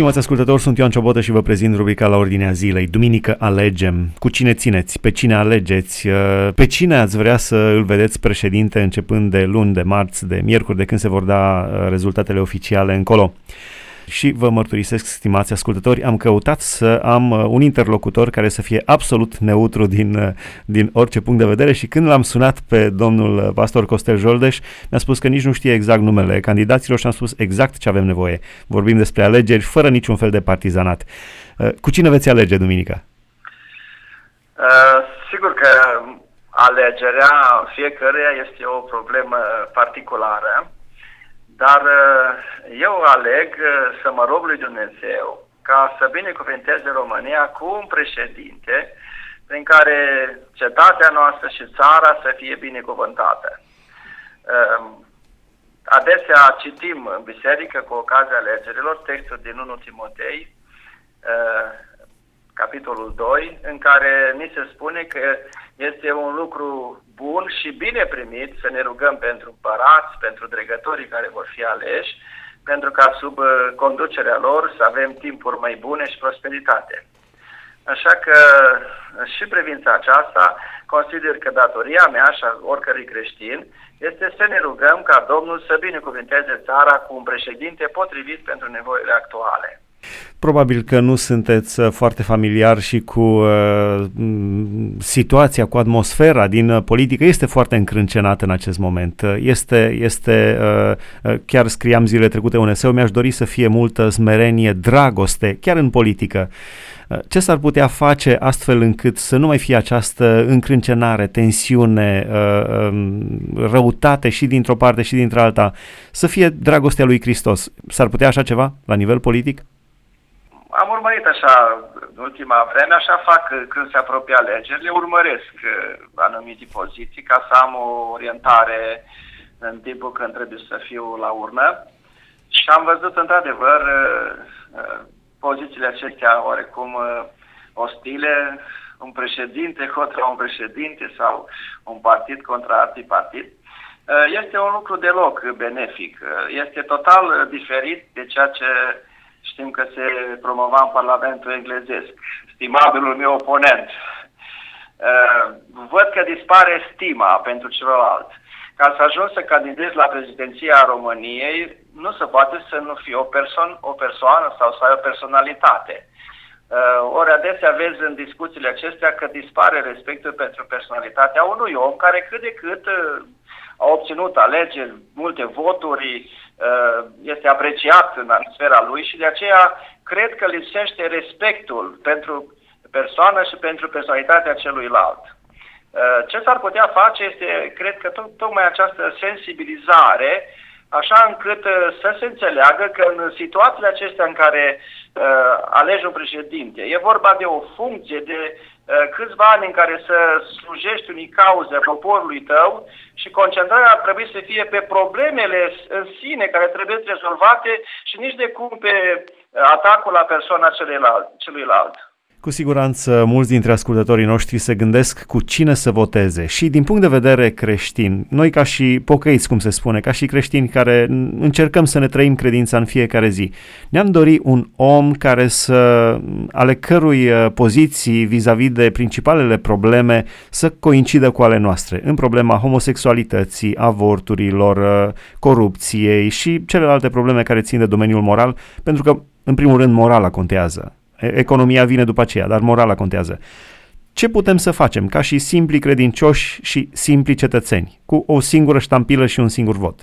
Stimați ascultători, sunt Ioan Ciobotă și vă prezint rubrica la ordinea zilei. Duminică alegem. Cu cine țineți? Pe cine alegeți? Uh, pe cine ați vrea să îl vedeți președinte începând de luni, de marți, de miercuri, de când se vor da uh, rezultatele oficiale încolo? Și vă mărturisesc, stimați ascultători, am căutat să am uh, un interlocutor care să fie absolut neutru din, uh, din orice punct de vedere și când l-am sunat pe domnul uh, pastor Costel Joldeș, mi-a spus că nici nu știe exact numele candidaților și am spus exact ce avem nevoie. Vorbim despre alegeri fără niciun fel de partizanat. Cu cine veți alege, Duminica? Uh, sigur că alegerea fiecăruia este o problemă particulară dar uh, eu aleg uh, să mă rog lui Dumnezeu ca să binecuvinteze România cu un președinte prin care cetatea noastră și țara să fie binecuvântată. Um, adesea citim în biserică cu ocazia alegerilor textul din 1 Timotei, uh, capitolul 2, în care ni se spune că este un lucru bun și bine primit să ne rugăm pentru împărați, pentru dregătorii care vor fi aleși, pentru ca sub uh, conducerea lor să avem timpuri mai bune și prosperitate. Așa că uh, și privința aceasta, consider că datoria mea și a oricărui creștin este să ne rugăm ca Domnul să binecuvinteze țara cu un președinte potrivit pentru nevoile actuale. Probabil că nu sunteți uh, foarte familiar și cu uh, situația, cu atmosfera din uh, politică. Este foarte încrâncenată în acest moment. Uh, este, este uh, chiar scriam zile trecute un eseu, mi-aș dori să fie multă smerenie, dragoste, chiar în politică. Ce s-ar putea face astfel încât să nu mai fie această încrâncenare, tensiune, um, răutate și dintr-o parte și dintr-alta, să fie dragostea lui Hristos? S-ar putea așa ceva la nivel politic? Am urmărit așa în ultima vreme, așa fac când se apropie alegerile, urmăresc uh, anumite poziții ca să am o orientare în timpul când trebuie să fiu la urnă. Și am văzut într-adevăr uh, uh, pozițiile acestea oarecum ostile, un președinte contra un președinte sau un partid contra alt partid. Este un lucru deloc benefic. Este total diferit de ceea ce Știm că se promova în Parlamentul englezesc. Stimabilul meu oponent. Uh, văd că dispare stima pentru celălalt. Ca să ajungi să candidezi la prezidenția României, nu se poate să nu fii o, perso- o persoană sau să ai o personalitate. Uh, ori adesea vezi în discuțiile acestea că dispare respectul pentru personalitatea unui om care cât de cât uh, a obținut alegeri, multe voturi, uh, este apreciat în sfera lui și de aceea cred că lipsește respectul pentru persoană și pentru personalitatea celuilalt. Uh, ce s-ar putea face este, cred că tocmai această sensibilizare, așa încât uh, să se înțeleagă că în situațiile acestea în care alegi un președinte, e vorba de o funcție, de Eh, câțiva ani în care să slujești unii cauze poporului tău și concentrarea ar trebui să fie pe problemele în sine care trebuie rezolvate și nici de cum pe eh, atacul la persoana celuilalt. Cu siguranță mulți dintre ascultătorii noștri se gândesc cu cine să voteze. Și din punct de vedere creștin, noi ca și pocăiți, cum se spune, ca și creștini care încercăm să ne trăim credința în fiecare zi, ne-am dori un om care să, ale cărui uh, poziții vis-a-vis de principalele probleme să coincidă cu ale noastre, în problema homosexualității, avorturilor, uh, corupției și celelalte probleme care țin de domeniul moral, pentru că, în primul rând, morala contează Economia vine după aceea, dar morala contează. Ce putem să facem ca și simpli credincioși și simpli cetățeni, cu o singură ștampilă și un singur vot?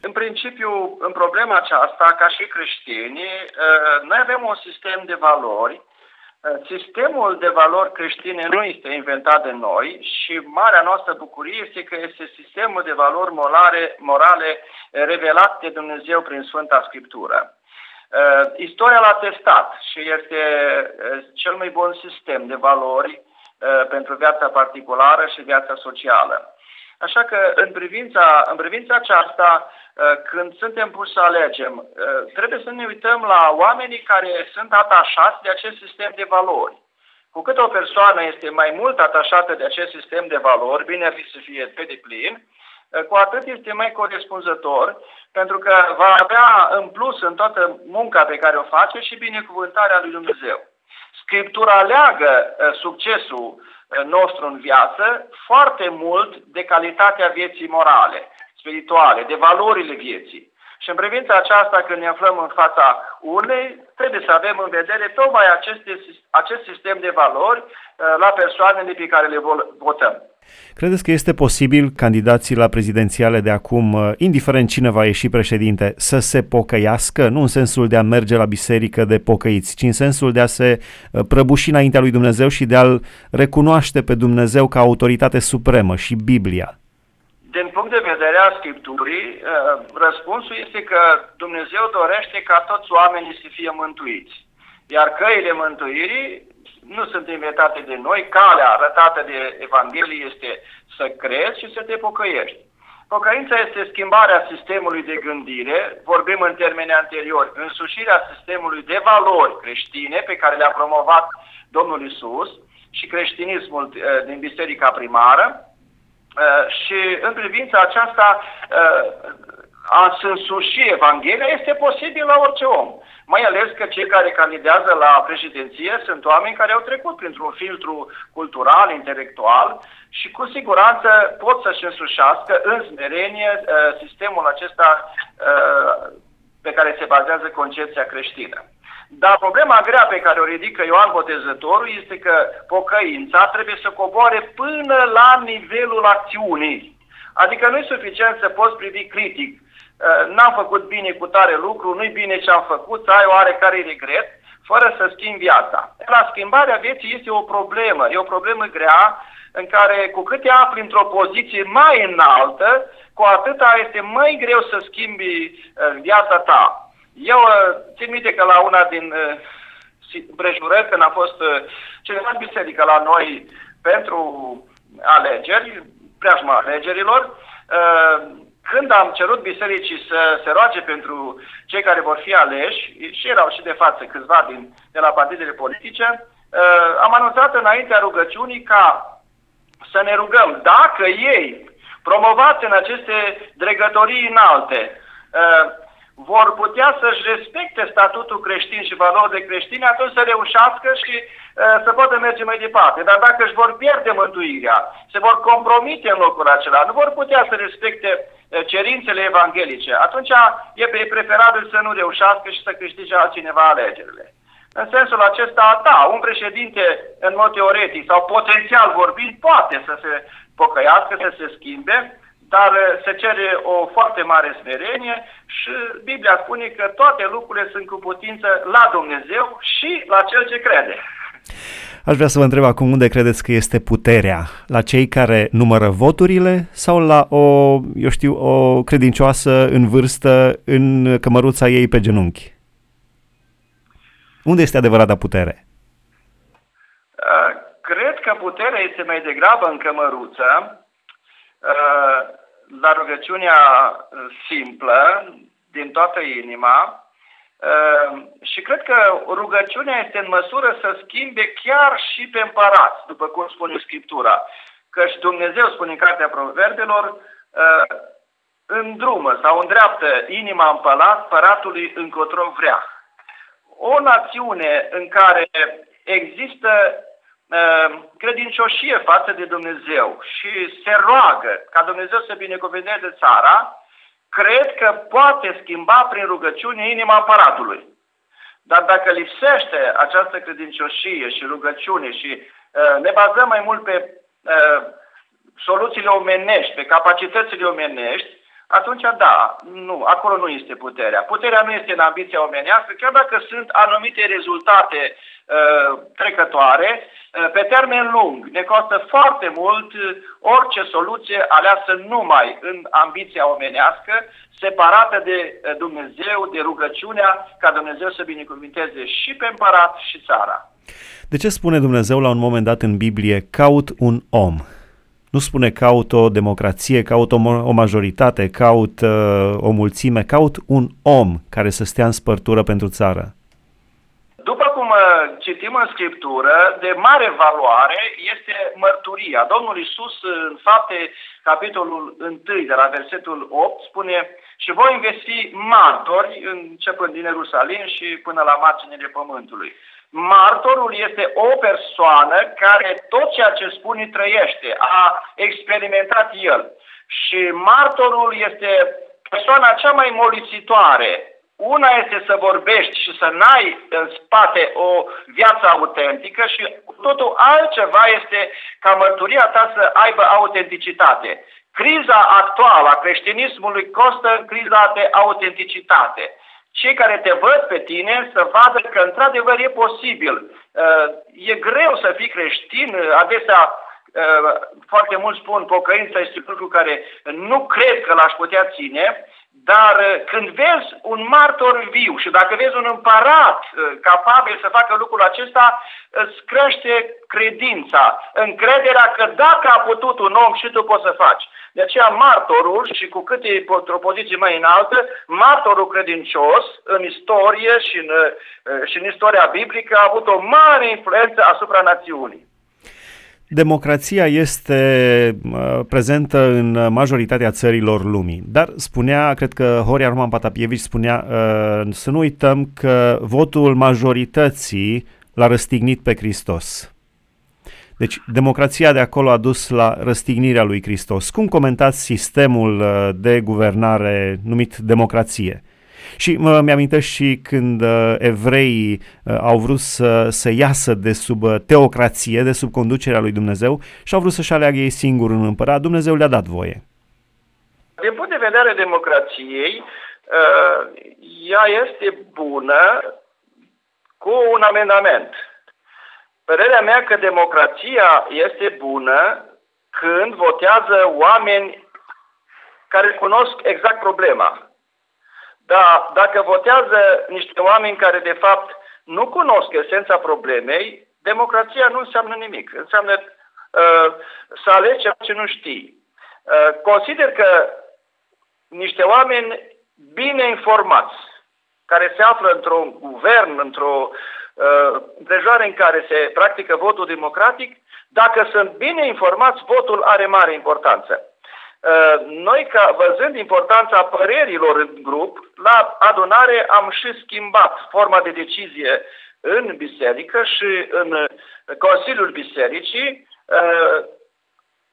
În principiu, în problema aceasta, ca și creștini, ă, noi avem un sistem de valori. Ă, sistemul de valori creștine nu este inventat de noi și marea noastră bucurie este că este sistemul de valori morale, morale revelat de Dumnezeu prin Sfânta Scriptură. Uh, istoria l-a testat și este uh, cel mai bun sistem de valori uh, pentru viața particulară și viața socială. Așa că în privința, în privința aceasta, uh, când suntem puși să alegem, uh, trebuie să ne uităm la oamenii care sunt atașați de acest sistem de valori. Cu cât o persoană este mai mult atașată de acest sistem de valori, bine ar fi să fie pe deplin, uh, cu atât este mai corespunzător pentru că va avea în plus în toată munca pe care o face și binecuvântarea lui Dumnezeu. Scriptura leagă uh, succesul uh, nostru în viață foarte mult de calitatea vieții morale, spirituale, de valorile vieții. Și în privința aceasta, când ne aflăm în fața unei, trebuie să avem în vedere tocmai aceste, acest sistem de valori uh, la persoanele pe care le votăm. Credeți că este posibil candidații la prezidențiale de acum, uh, indiferent cine va ieși președinte, să se pocăiască? Nu în sensul de a merge la biserică de pocăiți, ci în sensul de a se uh, prăbuși înaintea lui Dumnezeu și de a-L recunoaște pe Dumnezeu ca autoritate supremă și Biblia. Din punct de vedere al Scripturii, uh, răspunsul este că Dumnezeu dorește ca toți oamenii să fie mântuiți. Iar căile mântuirii nu sunt inventate de noi, calea arătată de Evanghelie este să crezi și să te pocăiești. Pocăința este schimbarea sistemului de gândire, vorbim în termeni anteriori, însușirea sistemului de valori creștine pe care le-a promovat Domnul Isus și creștinismul uh, din biserica primară, Uh, și în privința aceasta uh, a însuși Evanghelia este posibil la orice om. Mai ales că cei care candidează la președinție sunt oameni care au trecut printr-un filtru cultural, intelectual și cu siguranță pot să-și însușească în smerenie uh, sistemul acesta pe care se bazează concepția creștină. Dar problema grea pe care o ridică Ioan Botezătorul este că pocăința trebuie să coboare până la nivelul acțiunii. Adică nu e suficient să poți privi critic. Uh, n-am făcut bine cu tare lucru, nu-i bine ce am făcut, să ai oarecare regret, fără să schimbi viața. La schimbarea vieții este o problemă, e o problemă grea în care cu cât te afli într-o poziție mai înaltă, cu atâta este mai greu să schimbi uh, viața ta. Eu uh, țin minte că la una din uh, prejurări, când a fost uh, cineva în biserică la noi pentru alegeri, preajma alegerilor, când am cerut bisericii să se roage pentru cei care vor fi aleși, și erau și de față câțiva din, de la partidele politice, am anunțat înaintea rugăciunii ca să ne rugăm dacă ei, promovați în aceste dregătorii înalte, vor putea să-și respecte statutul creștin și valorile creștine, atunci să reușească și uh, să poată merge mai departe. Dar dacă își vor pierde mântuirea, se vor compromite în locul acela, nu vor putea să respecte uh, cerințele evanghelice, atunci e preferabil să nu reușească și să câștige altcineva alegerile. În sensul acesta, da, un președinte, în mod teoretic sau potențial vorbind, poate să se pocăiască, să se schimbe, dar uh, se cere o foarte mare smerenie și Biblia spune că toate lucrurile sunt cu putință la Dumnezeu și la Cel ce crede. Aș vrea să vă întreb acum unde credeți că este puterea? La cei care numără voturile sau la o, eu știu, o credincioasă în vârstă în cămăruța ei pe genunchi? Unde este adevărata putere? Uh, cred că puterea este mai degrabă în cămăruță, Uh, la rugăciunea simplă, din toată inima, uh, și cred că rugăciunea este în măsură să schimbe chiar și pe împărați, după cum spune Scriptura. Căci Dumnezeu, spune în Cartea Proverbelor, uh, îndrumă sau îndreaptă inima împăratului încotro vrea. O națiune în care există Ehm, credincioșie față de Dumnezeu și se roagă ca Dumnezeu să binecuvânteze țara, cred că poate schimba prin rugăciune inima împăratului. Dar dacă lipsește această credincioșie și rugăciune și uh, ne bazăm mai mult pe uh, soluțiile omenești, pe capacitățile omenești, atunci da, nu, acolo nu este puterea. Puterea nu este în ambiția omenească, chiar dacă sunt anumite rezultate uh, trecătoare, uh, pe termen lung ne costă foarte mult uh, orice soluție aleasă numai în ambiția omenească, separată de uh, Dumnezeu, de rugăciunea ca Dumnezeu să binecuvinteze și pe împărat și țara. De ce spune Dumnezeu la un moment dat în Biblie, caut un om? Nu spune caut o democrație, caut o, o majoritate, caut uh, o mulțime, caut un om care să stea în spărtură pentru țară. După cum uh, citim în Scriptură, de mare valoare este mărturia. Domnul Isus în fapte, capitolul 1, de la versetul 8, spune și voi investi martori, începând din Ierusalim și până la marginile pământului. Martorul este o persoană care tot ceea ce spune trăiește, a experimentat el. Și martorul este persoana cea mai molipsitoare. Una este să vorbești și să n-ai în spate o viață autentică și totul altceva este ca mărturia ta să aibă autenticitate. Criza actuală a creștinismului costă în criza de autenticitate cei care te văd pe tine să vadă că într-adevăr e posibil. Uh, e greu să fii creștin, adesea uh, foarte mulți spun pocăința este un lucru care nu cred că l-aș putea ține, dar uh, când vezi un martor viu și dacă vezi un împărat capabil să facă lucrul acesta, îți crește credința, încrederea că dacă a putut un om și tu poți să faci. De aceea martorul, și cu cât e într-o poziție mai înaltă, martorul credincios în istorie și în, eh, și în istoria biblică a avut o mare influență asupra națiunii. Democrația este uh, prezentă în majoritatea țărilor lumii, dar spunea, cred că Horia Roman Patapievici spunea uh, să nu uităm că votul majorității l-a răstignit pe Hristos. Deci democrația de acolo a dus la răstignirea lui Hristos. Cum comentați sistemul uh, de guvernare numit democrație? Și mă mi-amintesc și când uh, evreii uh, au vrut să, să iasă de sub uh, teocrație, de sub conducerea lui Dumnezeu și au vrut să-și aleagă ei singur în împărat, Dumnezeu le-a dat voie. Din punct de vedere democrației, uh, ea este bună cu un amendament. Părerea mea că democrația este bună când votează oameni care cunosc exact problema. Dar dacă votează niște oameni care de fapt nu cunosc esența problemei, democrația nu înseamnă nimic. Înseamnă uh, să alegi ceea ce nu știi. Uh, consider că niște oameni bine informați, care se află într-un guvern, într-o uh, împrejurare în care se practică votul democratic, dacă sunt bine informați, votul are mare importanță. Uh, noi, ca, văzând importanța părerilor în grup, la adunare am și schimbat forma de decizie în biserică și în Consiliul Bisericii. Uh,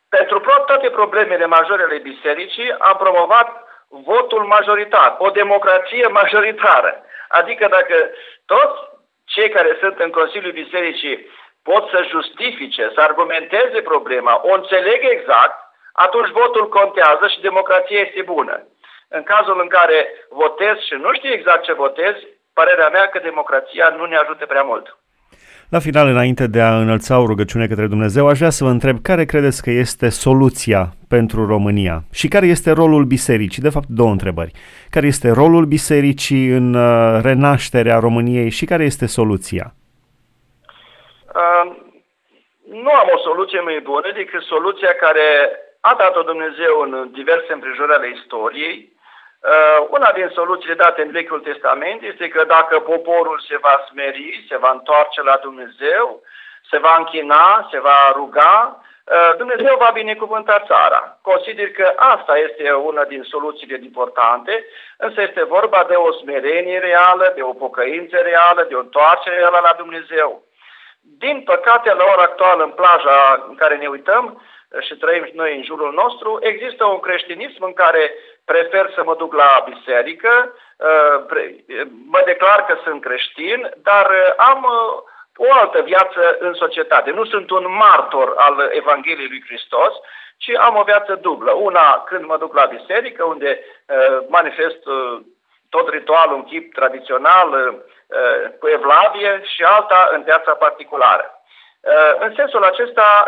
pentru toate problemele majore ale bisericii am promovat votul majoritar, o democrație majoritară. Adică dacă toți cei care sunt în Consiliul Bisericii pot să justifice, să argumenteze problema, o înțeleg exact, atunci votul contează și democrația este bună. În cazul în care votez și nu știu exact ce votez, părerea mea că democrația nu ne ajută prea mult. La final, înainte de a înălța o rugăciune către Dumnezeu, aș vrea să vă întreb care credeți că este soluția pentru România și care este rolul bisericii? De fapt, două întrebări. Care este rolul bisericii în uh, renașterea României și care este soluția? Uh, nu am o soluție mai bună decât soluția care a dat-o Dumnezeu în diverse împrejurări ale istoriei. Uh, una din soluțiile date în Vechiul Testament este că dacă poporul se va smeri, se va întoarce la Dumnezeu, se va închina, se va ruga, uh, Dumnezeu va binecuvânta țara. Consider că asta este una din soluțiile importante, însă este vorba de o smerenie reală, de o pocăință reală, de o întoarcere reală la Dumnezeu. Din păcate, la ora actuală, în plaja în care ne uităm, și trăim noi în jurul nostru, există un creștinism în care prefer să mă duc la biserică, uh, mă declar că sunt creștin, dar uh, am uh, o altă viață în societate. Nu sunt un martor al Evangheliei lui Hristos, ci am o viață dublă. Una când mă duc la biserică, unde manifest tot ritualul în chip tradițional cu evlavie și alta în viața particulară. În sensul acesta,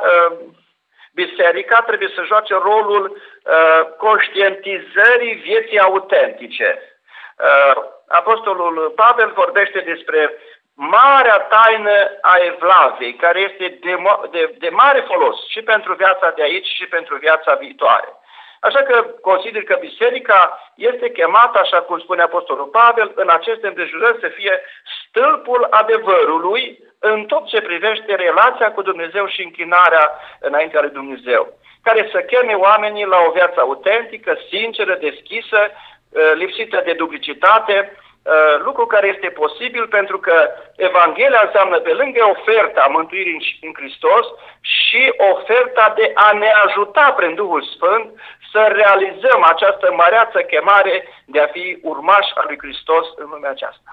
biserica trebuie să joace rolul uh, conștientizării vieții autentice. Uh, Apostolul Pavel vorbește despre marea taină a evlaviei, care este de, de, de mare folos și pentru viața de aici și pentru viața viitoare. Așa că consider că biserica este chemată, așa cum spune Apostolul Pavel, în aceste împrejurări să fie stâlpul adevărului în tot ce privește relația cu Dumnezeu și închinarea înaintea lui Dumnezeu, care să cheme oamenii la o viață autentică, sinceră, deschisă, uh, lipsită de duplicitate, uh, lucru care este posibil pentru că Evanghelia înseamnă pe lângă oferta mântuirii în Hristos și oferta de a ne ajuta prin Duhul Sfânt să realizăm această măreață chemare de a fi urmași al lui Hristos în lumea aceasta.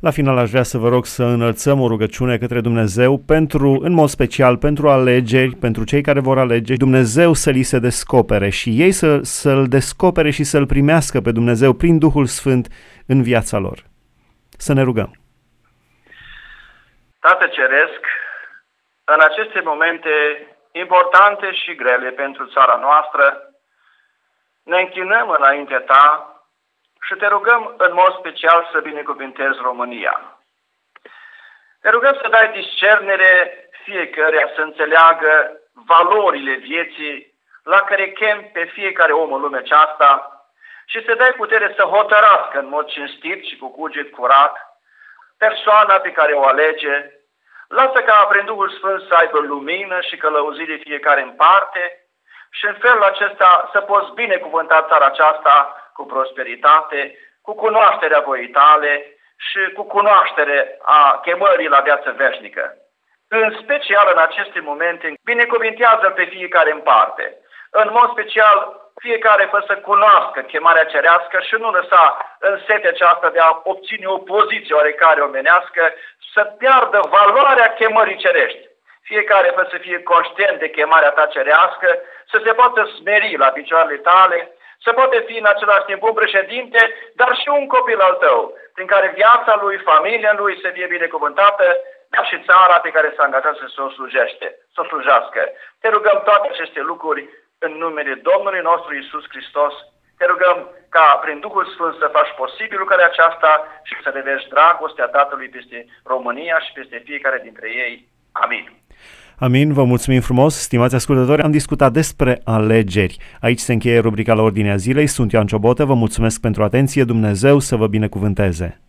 La final aș vrea să vă rog să înălțăm o rugăciune către Dumnezeu pentru, în mod special, pentru alegeri, pentru cei care vor alege, Dumnezeu să li se descopere și ei să, să-L descopere și să-L primească pe Dumnezeu prin Duhul Sfânt în viața lor. Să ne rugăm. Tată Ceresc, în aceste momente importante și grele pentru țara noastră, ne închinăm înaintea Ta și te rugăm în mod special să binecuvintezi România. Te rugăm să dai discernere fiecare să înțeleagă valorile vieții la care chem pe fiecare om în lumea aceasta și să dai putere să hotărască în mod cinstit și cu cuget curat persoana pe care o alege. Lasă ca prin Duhul Sfânt să aibă lumină și călăuzire fiecare în parte și în felul acesta să poți binecuvânta țara aceasta cu prosperitate, cu cunoașterea voii tale și cu cunoaștere a chemării la viață veșnică. În special în aceste momente, binecuvintează pe fiecare în parte. În mod special, fiecare fă să cunoască chemarea cerească și nu lăsa în setea aceasta de a obține o poziție oarecare omenească, să piardă valoarea chemării cerești. Fiecare fă să fie conștient de chemarea ta cerească, să se poată smeri la picioarele tale, să poate fi în același timp un președinte, dar și un copil al tău, prin care viața lui, familia lui să fie binecuvântată, dar și țara pe care s-a angajat să o slujește, să o slujească. Te rugăm toate aceste lucruri în numele Domnului nostru Isus Hristos. Te rugăm ca prin Duhul Sfânt să faci posibil lucrarea aceasta și să revești dragostea Tatălui peste România și peste fiecare dintre ei. Amin. Amin, vă mulțumim frumos, stimați ascultători, am discutat despre alegeri. Aici se încheie rubrica la ordinea zilei, sunt Ioan Ciobotă, vă mulțumesc pentru atenție, Dumnezeu să vă binecuvânteze.